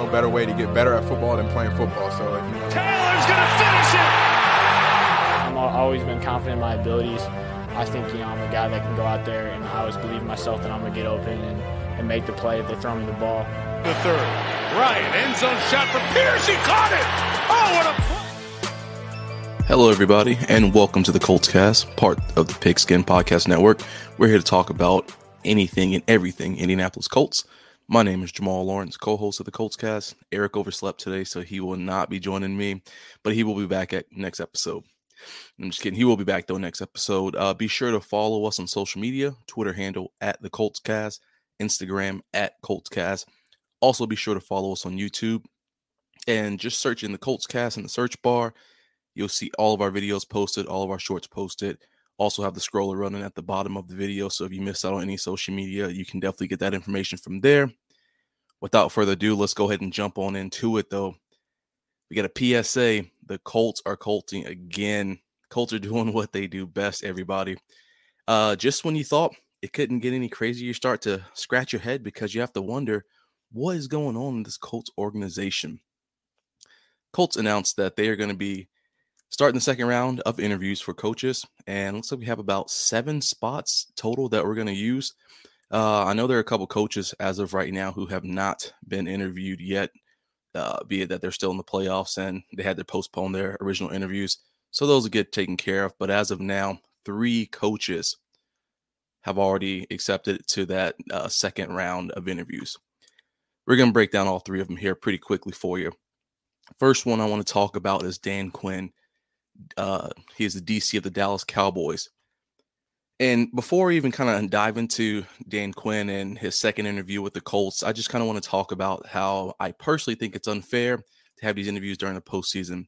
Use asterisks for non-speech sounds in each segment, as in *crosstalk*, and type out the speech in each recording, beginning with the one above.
no better way to get better at football than playing football. So if you Taylor's going to finish it. I've always been confident in my abilities. I think you know I'm a guy that can go out there, and I always believe in myself that I'm gonna get open and, and make the play if they throw me the ball. The third, Ryan end zone shot for Pierce. He caught it. Oh, what a Hello, everybody, and welcome to the Colts Cast, part of the Pigskin Podcast Network. We're here to talk about anything and everything Indianapolis Colts. My name is Jamal Lawrence, co-host of the Colts Cast. Eric overslept today, so he will not be joining me, but he will be back at next episode. I'm just kidding. He will be back though next episode. Uh, be sure to follow us on social media: Twitter handle at the Colts Cast, Instagram at Colts Cast. Also, be sure to follow us on YouTube and just search in the Colts Cast in the search bar. You'll see all of our videos posted, all of our shorts posted. Also, have the scroller running at the bottom of the video. So if you miss out on any social media, you can definitely get that information from there. Without further ado, let's go ahead and jump on into it though. We got a PSA. The Colts are colting again. Colts are *laughs* doing what they do best, everybody. Uh, just when you thought it couldn't get any crazier, you start to scratch your head because you have to wonder what is going on in this Colts organization. Colts announced that they are going to be starting the second round of interviews for coaches, and looks like we have about seven spots total that we're going to use. Uh, I know there are a couple coaches as of right now who have not been interviewed yet uh, be it that they're still in the playoffs and they had to postpone their original interviews. So those will get taken care of. But as of now, three coaches have already accepted to that uh, second round of interviews. We're going to break down all three of them here pretty quickly for you. First one I want to talk about is Dan Quinn. Uh, he is the DC of the Dallas Cowboys. And before we even kind of dive into Dan Quinn and his second interview with the Colts, I just kind of want to talk about how I personally think it's unfair to have these interviews during the postseason.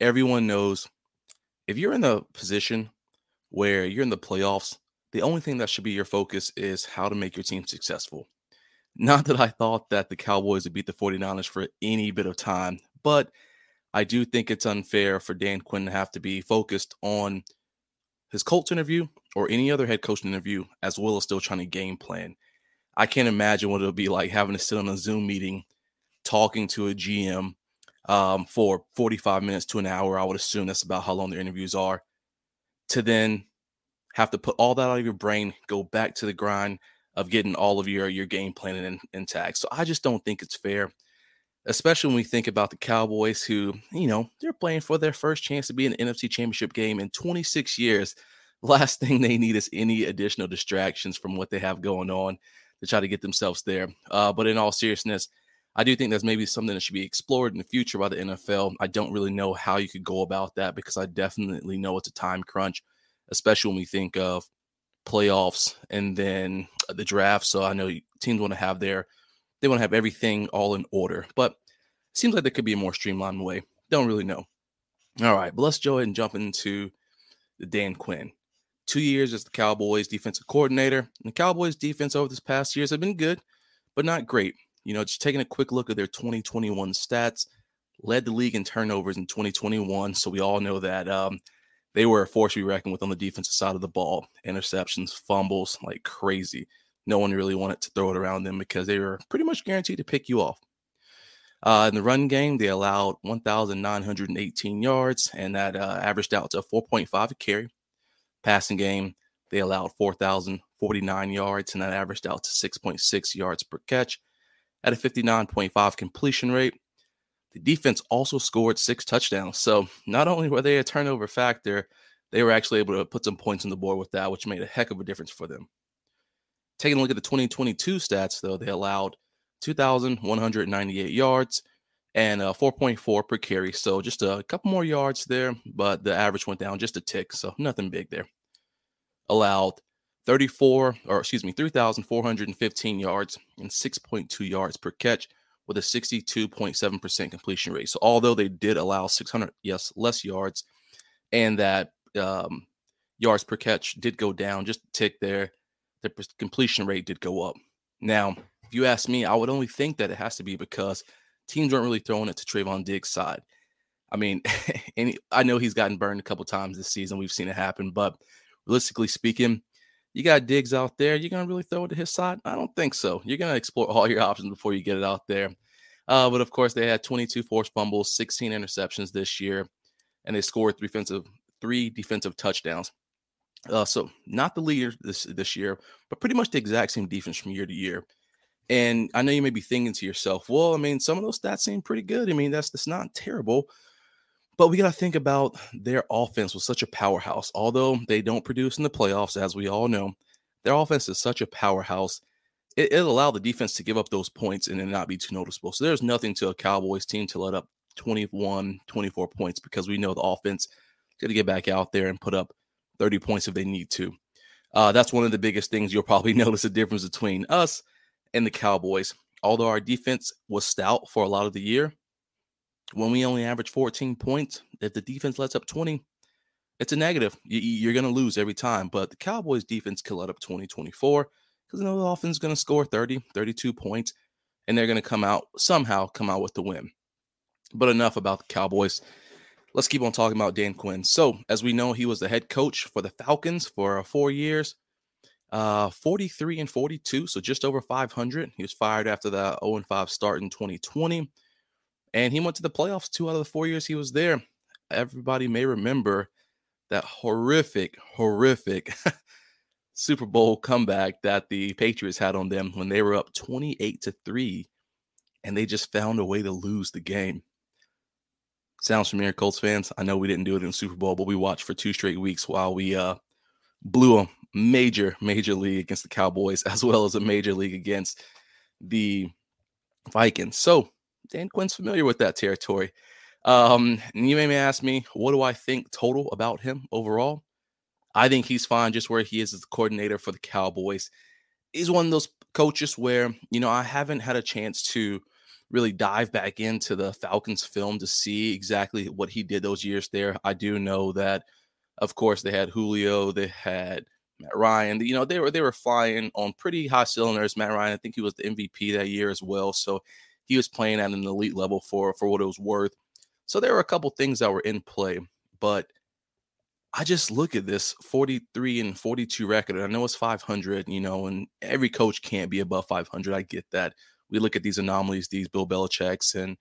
Everyone knows if you're in the position where you're in the playoffs, the only thing that should be your focus is how to make your team successful. Not that I thought that the Cowboys would beat the 49ers for any bit of time, but I do think it's unfair for Dan Quinn to have to be focused on his Colts interview or any other head coach interview, as well as still trying to game plan. I can't imagine what it'll be like having to sit on a Zoom meeting, talking to a GM um, for 45 minutes to an hour. I would assume that's about how long their interviews are. To then have to put all that out of your brain, go back to the grind of getting all of your your game planning in, intact. So I just don't think it's fair, especially when we think about the Cowboys, who you know they're playing for their first chance to be in the NFC Championship game in 26 years *laughs* last thing they need is any additional distractions from what they have going on to try to get themselves there. Uh, but in all seriousness, I do think that's maybe something that should be explored in the future by the NFL. I don't really know how you could go about that because I definitely know it's a time crunch, especially when we think of playoffs and then the draft. So I know teams want to have their they want to have everything all in order, but it seems like there could be a more streamlined way. Don't really know. All right, but let's go ahead and jump into the Dan Quinn two years as the Cowboys defensive coordinator. And the Cowboys defense over this past years have been good, but not great. You know, just taking a quick look at their 2021 stats, led the league in turnovers in 2021. So we all know that um, they were a force to be reckoned with on the defensive side of the ball. Interceptions, fumbles, like crazy. No one really wanted to throw it around them because they were pretty much guaranteed to pick you off. Uh, in the run game, they allowed 1,918 yards, and that uh, averaged out to 4.5 a carry. Passing game, they allowed 4,049 yards, and that averaged out to 6.6 yards per catch at a 59.5 completion rate. The defense also scored six touchdowns. So not only were they a turnover factor, they were actually able to put some points on the board with that, which made a heck of a difference for them. Taking a look at the 2022 stats, though, they allowed 2,198 yards and uh, 4.4 per carry. So just a couple more yards there, but the average went down just a tick. So nothing big there. Allowed 34, or excuse me, 3,415 yards and 6.2 yards per catch with a 62.7% completion rate. So although they did allow 600, yes, less yards, and that um, yards per catch did go down just a tick there, the completion rate did go up. Now, if you ask me, I would only think that it has to be because teams aren't really throwing it to Trevon Diggs' side. I mean, *laughs* I know he's gotten burned a couple times this season. We've seen it happen, but realistically speaking, you got Diggs out there. You're gonna really throw it to his side? I don't think so. You're gonna explore all your *laughs* options before you get it out there. Uh, but of course, they had 22 forced fumbles, 16 interceptions this year, and they scored three defensive three defensive touchdowns. Uh, so not the leader this this year, but pretty much the exact same defense from year to year. And I know you may be thinking to yourself, well, I mean, some of those stats seem pretty good. I mean, that's that's not terrible. But we got to think about their offense was such a powerhouse. Although they don't produce in the playoffs, as we all know, their offense is such a powerhouse. It, it allowed the defense to give up those points and then not be too noticeable. So there's nothing to a Cowboys team to let up 21, 24 points because we know the offense is going to get back out there and put up 30 points if they need to. Uh, that's one of the biggest things you'll probably *laughs* notice a difference between us and the Cowboys. Although our defense was stout for a lot of the year, when we only average 14 points, if the defense lets up 20, it's a negative. You, are going to lose every time. But the Cowboys defense can let up 20, 24 because you know the offense is going to score 30, 32 points, and they're going to come out somehow come out with the win. But enough about the Cowboys. Let's keep on talking about Dan Quinn. So, as we know, he was the head coach for the Falcons for four years, uh, 43 and 42, so just over 500. He was fired after the 0 and 5 start in 2020. And he went to the playoffs two out of the four years he was there. Everybody may remember that horrific, horrific *laughs* Super Bowl comeback that the Patriots had on them when they were up 28 to 3 and they just found a way to lose the game. Sounds familiar, Colts fans. I know we didn't do it in Super Bowl, but we watched for two straight weeks while we uh, blew a major, major league against the Cowboys, *laughs* as well as a major league against the Vikings. So Dan Quinn's familiar with that territory. Um, and you may ask me, what do I think total about him overall? I think he's fine just where he is as the coordinator for the Cowboys. He's one of those coaches where, you know, I haven't had a chance to really dive back into the Falcons film to see exactly what he did those years there. I do know that, of course, they had Julio, they had Matt Ryan. You know, they were they were flying on pretty high cylinders. Matt Ryan, I think he was the MVP that year as well. So he was playing at an elite level for for what it was worth. So there were a couple things that were in play, but I just look at this 43 and 42 record. I know it's 500, you know, and every coach can't be above 500. I get that. We look at these anomalies, these Bill Belichick's and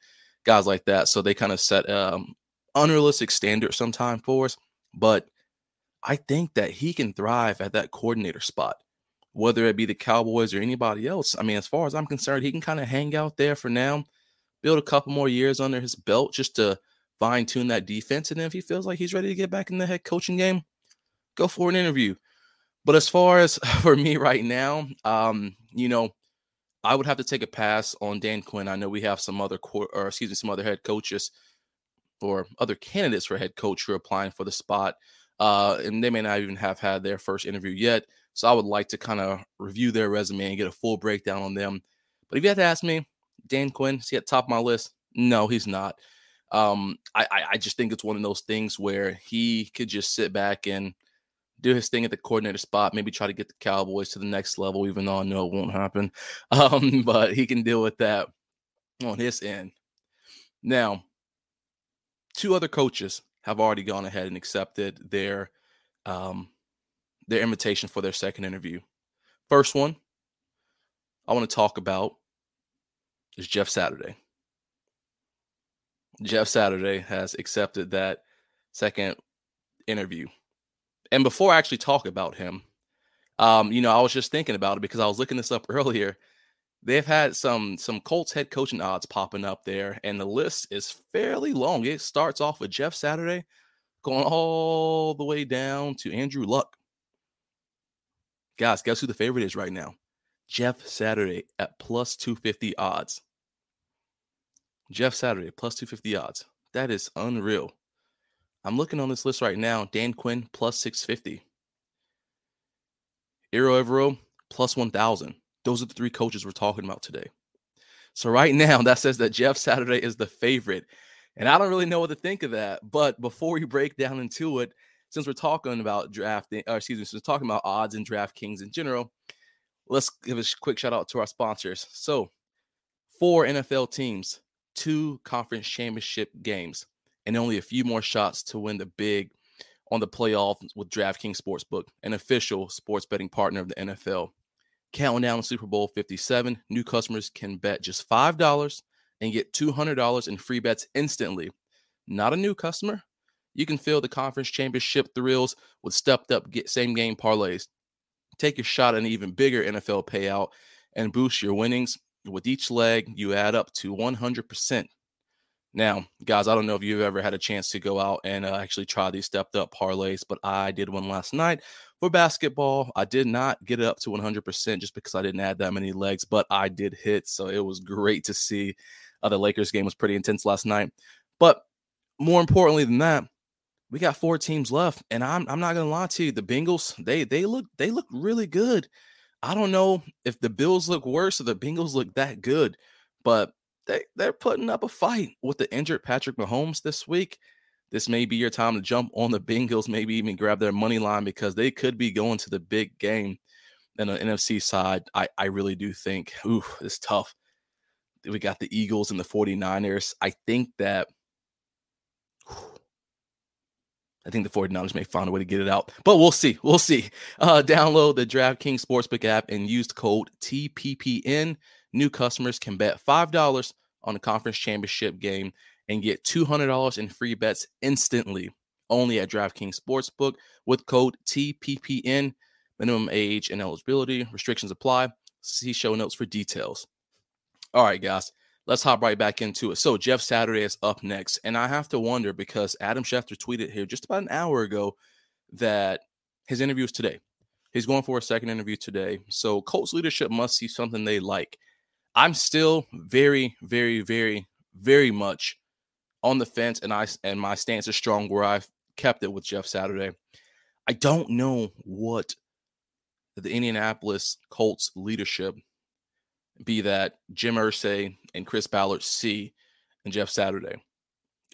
guys like that. So they kind of set um, unrealistic standards sometimes for us. But I think that he can thrive at that coordinator spot whether it be the Cowboys or anybody else. I mean, as far as I'm concerned, he can kind of hang out there for now, build a couple more years under his belt just to fine tune that defense. And then if he feels like he's ready to get back in the head coaching game, go for an interview. But as far as *laughs* for me right now, um, you know, I would have to take a pass on Dan Quinn. I know we have some other or excuse me, some other head coaches or other candidates for head coach who are applying for the spot. Uh, and they may not even have had their first interview yet. So I would like to kind of review their resume and get a full breakdown on them. But if you had to ask me, Dan Quinn, is he at top of my list? No, he's not. Um, I, I just think it's one of those things where he could just sit back and do his thing at the coordinator spot, maybe try to get the Cowboys to the next level, even though I know it won't happen. *laughs* Um, but he can deal with that on his end. Now, two other coaches have already gone ahead and accepted their um, their invitation for their second interview. First one I want to talk about is Jeff Saturday. Jeff Saturday has accepted that second interview. And before I actually talk about him, um, you know, I was just thinking about it because I was looking this up *laughs* earlier. They've had some some Colts head coaching odds popping up there, and the list is fairly long. It starts off with Jeff Saturday, going all the way down to Andrew Luck. Guys, guess who the favorite is right now? Jeff Saturday at plus 250 odds. Jeff Saturday plus 250 odds. That is unreal. I'm looking on this list right now. Dan Quinn plus 650. Ejiro Evero plus 1000. Those are the three coaches we're talking about today. So right *laughs* now that says that Jeff Saturday is the favorite. And I don't really know what to think of that. But before we break down into it, since we're talking about drafting, or excuse me, since we're talking about odds and DraftKings in general, let's give a quick shout out to our sponsors. So, four NFL teams, two conference championship games, and only a few more shots to win the big on the playoff with DraftKings Sportsbook, an official sports betting partner of the NFL. Counting down Super Bowl 57, new customers can bet just $5 and get $200 in free bets instantly. Not a new customer? You can feel the conference championship thrills with stepped up same game parlays. Take your shot at an even bigger NFL payout and boost your winnings. With each leg, you add up to 100%. Now, guys, I don't know if you've ever had a chance to go out and uh, actually try these stepped up parlays, but I did one last night for basketball. I did not get it up to 100% just because I didn't add that many legs, but I did hit. So it was great to see. Uh, the Lakers game was pretty intense last night. But more importantly than that, we got four teams left, and I'm I'm not gonna lie to you. The Bengals they they look they look really good. I don't know if the Bills look worse or the Bengals look that good, but they they're putting up a fight with the injured Patrick Mahomes this week. This may be your time to jump on the *laughs* Bengals, maybe even grab their money line because they could be going to the big game. And the NFC side, I, I really do think, ooh, it's tough. We got the Eagles and the 49ers. I think that I think the 49ers may find a way to get it out, but we'll see. We'll see. Uh, download the DraftKings Sportsbook app and use code TPPN. New customers can bet $5 on the conference championship game and get $200 in free bets instantly only at DraftKings Sportsbook with code TPPN. Minimum age and eligibility restrictions apply. See show notes for details. All right, guys let's hop right back into it. So Jeff Saturday is up next, and I have to wonder because Adam Schefter tweeted here just about an hour ago that his interview is today. He's going for a second interview today. So Colts leadership must see something they like. I'm still very, very, very, very much on the fence, and I and my stance is strong where I've kept it with Jeff Saturday. I don't know what the Indianapolis Colts leadership be that Jim Irsay and Chris Ballard see and Jeff Saturday.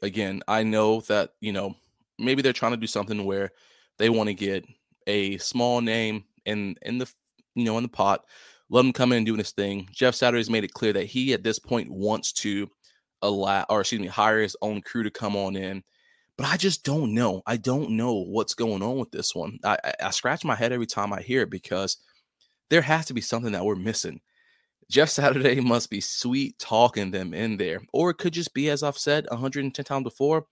Again, I know that, you know, maybe they're trying to do something where they want to get a small name in in the you know in the pot, let him come in and do this thing. Jeff Saturday's made it clear that he at this point wants to allow or excuse me, hire his own crew to come on in. But I just don't know. I don't know what's going on with this one. I, I, I scratch my head every time I hear it because there has to be something that we're missing. Jeff Saturday *laughs* must be sweet talking them in there. Or it could just be, as I've said 110 times before,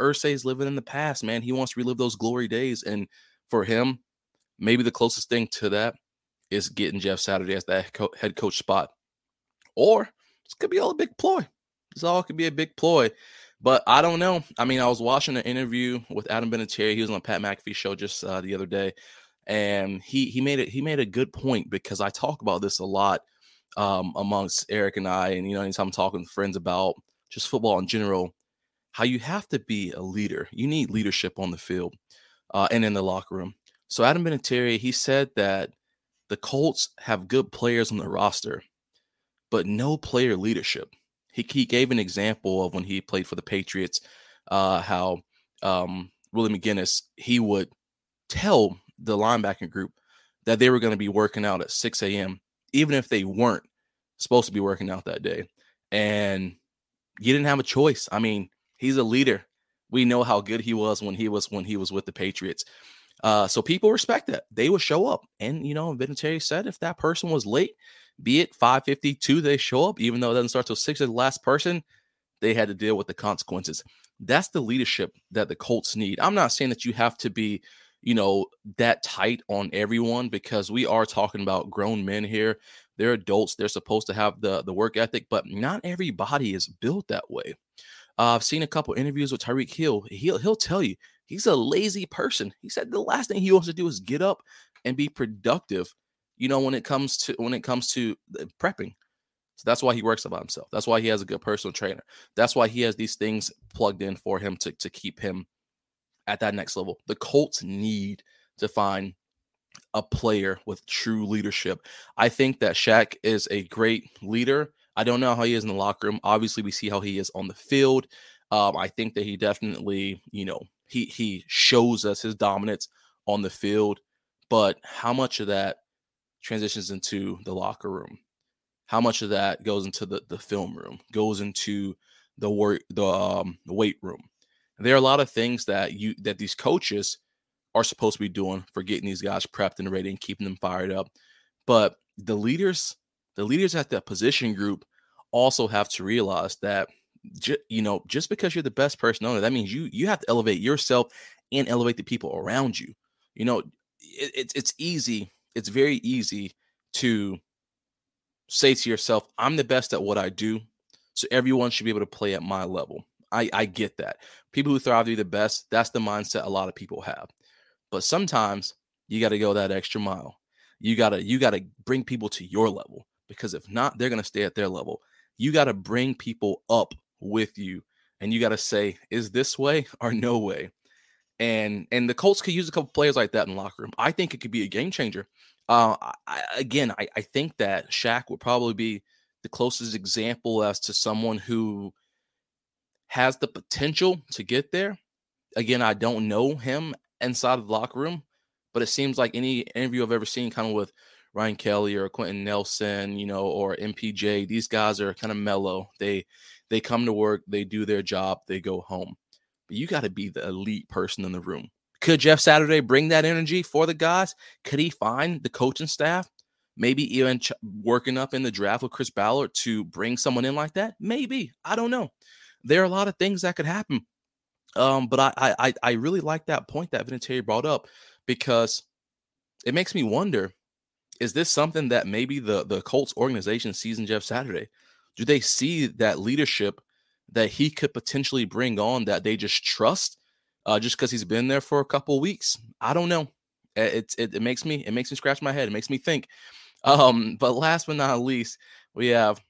Irsay's living in the past, man. He wants to relive those glory days. And for him, maybe the closest thing to that is getting Jeff Saturday as that head coach spot. Or this could be all a big ploy. This all could be a big ploy. But I don't know. I mean, I was watching an interview with Adam Vinatieri. He was on Pat McAfee show just uh, the other day, and he he made it. He made a good point because I talk about this a lot um, amongst Eric and I, and you know, anytime I'm talking with friends about just football in general, how you have to be a leader. You need leadership on the field uh, and in the locker room. So Adam Vinatieri, he said that the Colts have good players on the roster, but no player leadership. He, he gave an example of when he played for the Patriots, uh, how um, Willie McGinest he would tell the linebacker group that they were going to be working out at 6 a.m even if they weren't supposed to be working out that day. And you didn't have a choice. I mean, he's a leader. We know how good he was when he was when he was with the Patriots. Uh, so people respect that. They will show up. And you know, Vinatieri said if that person was late, be it 552, they show up, even though it doesn't start till six the last person, they had to deal with the consequences. That's the leadership that the Colts need. I'm not saying that you have to be you know, that tight on everyone because we are talking about grown men here. They're adults. They're supposed to have the the work ethic, but not everybody is built that way. Uh, I've seen a couple interviews with Tyreek Hill. He'll he'll tell you he's a lazy person. He said the last thing he wants to do is get up and be productive. You know, when it comes to when it comes to prepping. So that's why he works about himself. That's why he has a good personal trainer. That's why he has these things plugged in for him to to keep him at that next level. The Colts need to find a player with true leadership. I think that Shaq is a great leader. I don't know how he is in the locker room. Obviously, we see how he is on the field. Um, I think that he definitely, you know, he he shows us his dominance on the field, but how much of that transitions into the locker room? How much of that goes into the the film room? Goes into the work the um the weight room? there are a lot of things that you that these coaches are supposed to be doing for getting these guys prepped and ready and keeping them fired up. But the leaders, the leaders at that position group also have to realize that ju- you know just because you're the best person owner, that means you you have to elevate yourself and elevate the people around you. You know, it, it's it's easy. It's very easy to say to yourself, "I'm the best at what I do, so everyone should be able to play at my level." I I get that. People who thrive to be the best, that's the mindset a lot of people have. But sometimes you got to go that extra mile. You got to you got to bring people to your level because if not, they're to stay at their level. You got to bring people up with you and you got to say, is this way or no way? And and the Colts could use a couple players like that in the locker room. I think it could be a game changer. Uh, I, again, I, I think that Shaq would probably be the closest example as to someone who has the potential to get there. Again, I don't know him inside of the locker room, but it seems like any interview I've ever seen, kind of with Ryan Kelly or Quenton Nelson, you know, or MPJ, these guys are kind of mellow. They they come to work, they do their job, they go home. But you got to be the elite person in the room. Could Jeff Saturday bring that energy for the guys? Could he find the coaching staff? Maybe even ch- working up in the draft with Chris Ballard to bring someone in like that? Maybe. I don't know. There are a lot of things that could happen. Um, but I, I I really like that point that Vinatieri brought up because it makes me wonder: Is this something that maybe the the Colts organization sees in Jeff Saturday? Do they see that leadership that he could potentially bring on that they just trust uh, just because he's been there for a couple weeks. I don't know. It, it, it makes me it makes me scratch my head. It makes me think. *laughs* Um, but last but not least, we have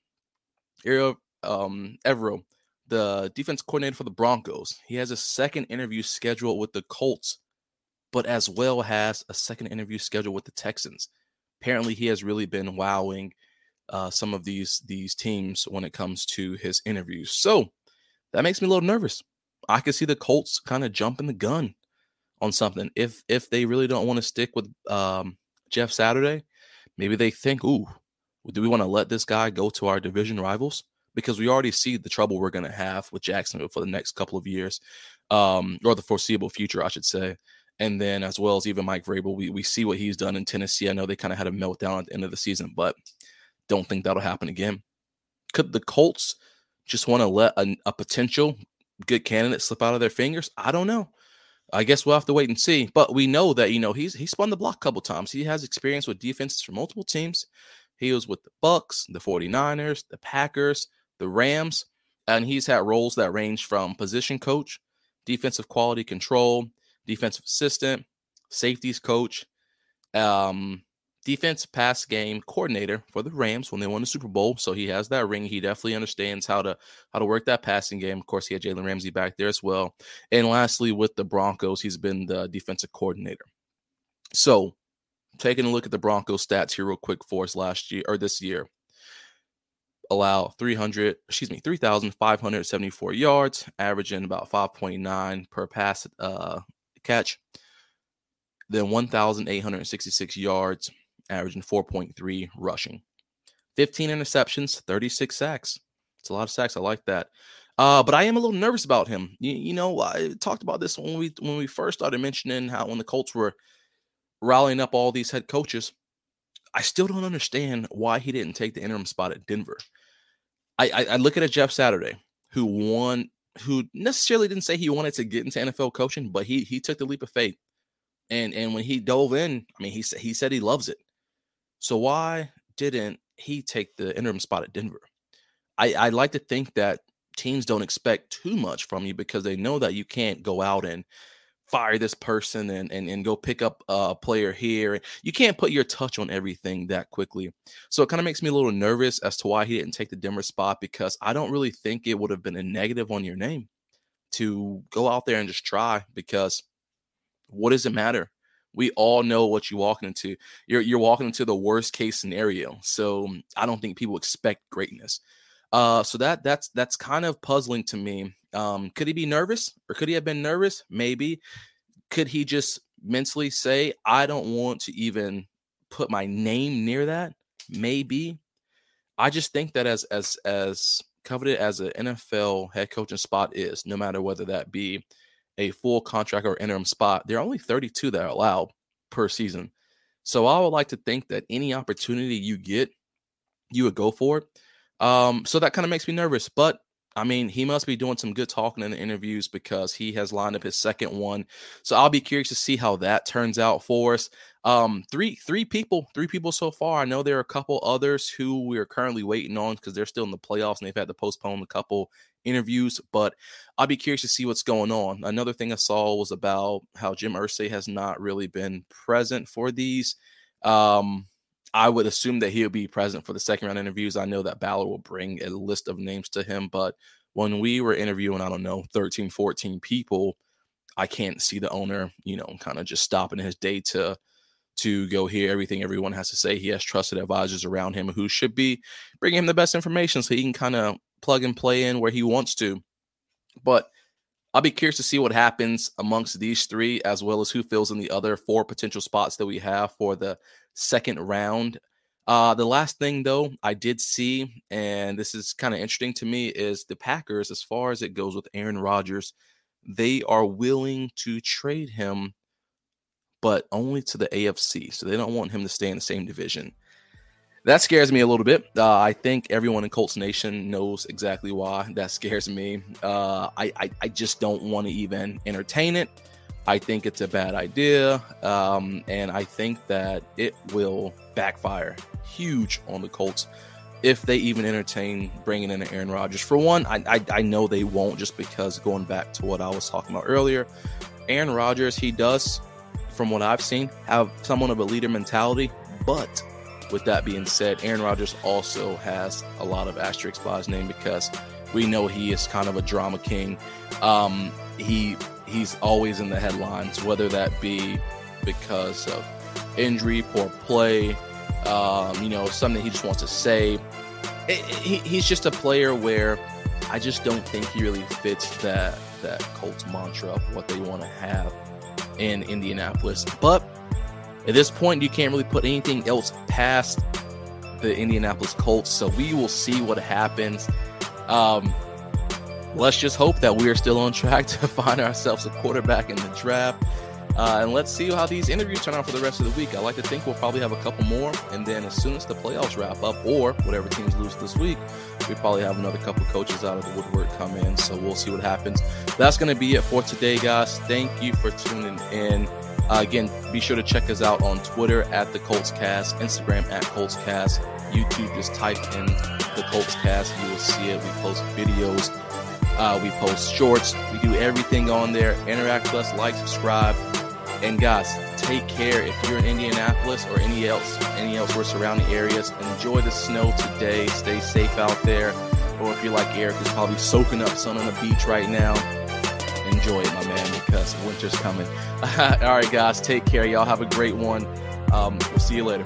Ejiro um, the defense coordinator for the Broncos. He has a second interview scheduled with the Colts, but as well has a second interview scheduled with the Texans. Apparently, he has really been wowing uh, some of these these teams when it comes to his interviews. So that makes me a little nervous. I can see the Colts kind of jumping the gun on something if if they really don't want to stick with um, Jeff Saturday. Maybe they think, "Ooh, do we want to let this guy go to our division rivals?" Because we already see the trouble we're going to have with Jacksonville for the next couple of years, um, or the foreseeable future, I should say. And then, as well as even Mike Vrabel, we, we see what he's done in Tennessee. I know they kind of had a meltdown at the end of the season, but don't think that'll happen again. Could the Colts just want to let a, a potential good candidate slip out of their fingers? I don't know. I guess we'll have to wait and see. But we know that you know he's he spun the block a couple times. He has experience with defenses for multiple teams. He was with the Bucs, the 49ers, the Packers, the Rams, and he's had roles that range from position coach, defensive quality control, defensive assistant, safeties coach, um, defense pass game coordinator for the Rams when they won the Super Bowl. So he has that ring. He definitely understands how to how to work that passing game. Of course, he had Jalen Ramsey back there as well. And lastly, with the Broncos, he's been the defensive coordinator. So taking a look at the Broncos stats here real quick for us last year or this year. Allow 300, excuse me, 3,574 yards, averaging about 5.9 per pass uh, catch. Then 1,866 yards, averaging 4.3 rushing. 15 interceptions, 36 sacks. It's a lot of sacks. I like that. Uh, but I am a little nervous about him. You, you, know, I talked about this when we when we first started mentioning how when the Colts were rallying up all these head coaches. I still don't understand why he didn't take the interim spot at Denver. I, I, I look at a Jeff Saturday who won, who necessarily didn't say he wanted to get into NFL coaching, but he he took the leap of faith. And and when he dove in, I mean, he said he said he loves it. So why didn't he take the interim spot at Denver? I, I like to think that teams don't expect too much from you because they know that you can't go out and fire this person and, and, and go pick up a player here. You can't put your touch on everything that quickly. So it kind of makes me a little nervous as to why he didn't take the Denver spot because I don't really think it would have been a negative on your name to go out there and just try because what does it matter? We all know what you're walking into. You're you're walking into the worst case scenario. So I don't think people expect greatness. Uh, so that that's that's kind of puzzling to me. Um, could he be nervous, or could he have been nervous? Maybe. Could he just mentally say, "I don't want to even put my name near that"? Maybe. I just think that as as as coveted as an NFL head coaching spot is, no matter whether that be a full contract or interim spot, there are only 32 that are allowed per season. So I would like to think that any opportunity you get, you would go for it. Um, so that kind of makes me nervous. But I mean, he must be doing some good talking in the interviews because he has lined up his second one. So I'll be curious to see how that turns out for us. Um, three three people, three people so far. I know there are a couple others who we are currently waiting on because they're still in the playoffs and they've had to postpone a couple interviews. But I'll be curious to see what's going on. Another thing I saw was about how Jim Irsay has not really been present for these. Um, I would assume that he'll be present for the second round interviews. I know that Ballard will bring a list of names to him, but when we were interviewing, I don't know, 13, 14 people, I can't see the owner, you know, kind of just stopping his day to to go hear everything everyone has to say. He has trusted advisors around him who should be bringing him the best information so he can kind of plug and play in where he wants to. But I'll be curious to see what happens amongst these three, as well as who fills in the other four potential spots that we have for the second round. Uh, the last thing, though, I did see, and this is kind of interesting to me, is the Packers, as far as it goes with Aaron Rodgers, they are willing to trade him, but only to the AFC. So they don't want him to stay in the same division that scares me a little bit. Uh, I think everyone in Colts Nation knows exactly why that *laughs* scares me. Uh, I, I, I just don't want to even entertain it. I think it's a bad idea, um, and I think that it will backfire huge on the Colts if they even entertain bringing in Aaron Rodgers. For one, I, I, I know they won't, just because going back to what I was talking about earlier, Aaron Rodgers he does, from what I've seen, have somewhat of a leader mentality, but with that being said, Aaron Rodgers also has a lot of asterisks by his name because we know he is kind of a drama king. Um, he he's always in the headlines, whether that be because of injury, poor play, um, you know, something he just wants to say. It, it, he, he's just a player where I just don't think he really fits that that Colts mantra of what they want to have in Indianapolis. But at this point, you can't really put anything else past the Indianapolis Colts. So we will see what happens. Um, let's just hope that we are still on track *laughs* to find ourselves a quarterback in the draft. Uh, and let's see how these interviews turn out for the rest of the week. I like to think we'll probably have a couple more. And then as soon as the playoffs wrap up, or whatever teams lose this week, we probably have another couple coaches out of the woodwork come in. So we'll see what happens. That's going to be it for today, guys. Thank you for tuning in. Uh, again, be sure to check us out on Twitter at the Colts Cast, Instagram at Colts Cast, YouTube. Just type in the Colts Cast, you will see it. We post videos, uh, we post shorts, we do everything on there. Interact with us, like, subscribe, and guys, take care. If you're in Indianapolis or any else, any elsewhere surrounding areas, enjoy the snow today. Stay safe out there. Or if you're like Eric, who's probably soaking up sun on the beach right now enjoy it, my man, because winter's coming. *laughs* All right, guys, take care. Y'all have a great one. Um, we'll see you later.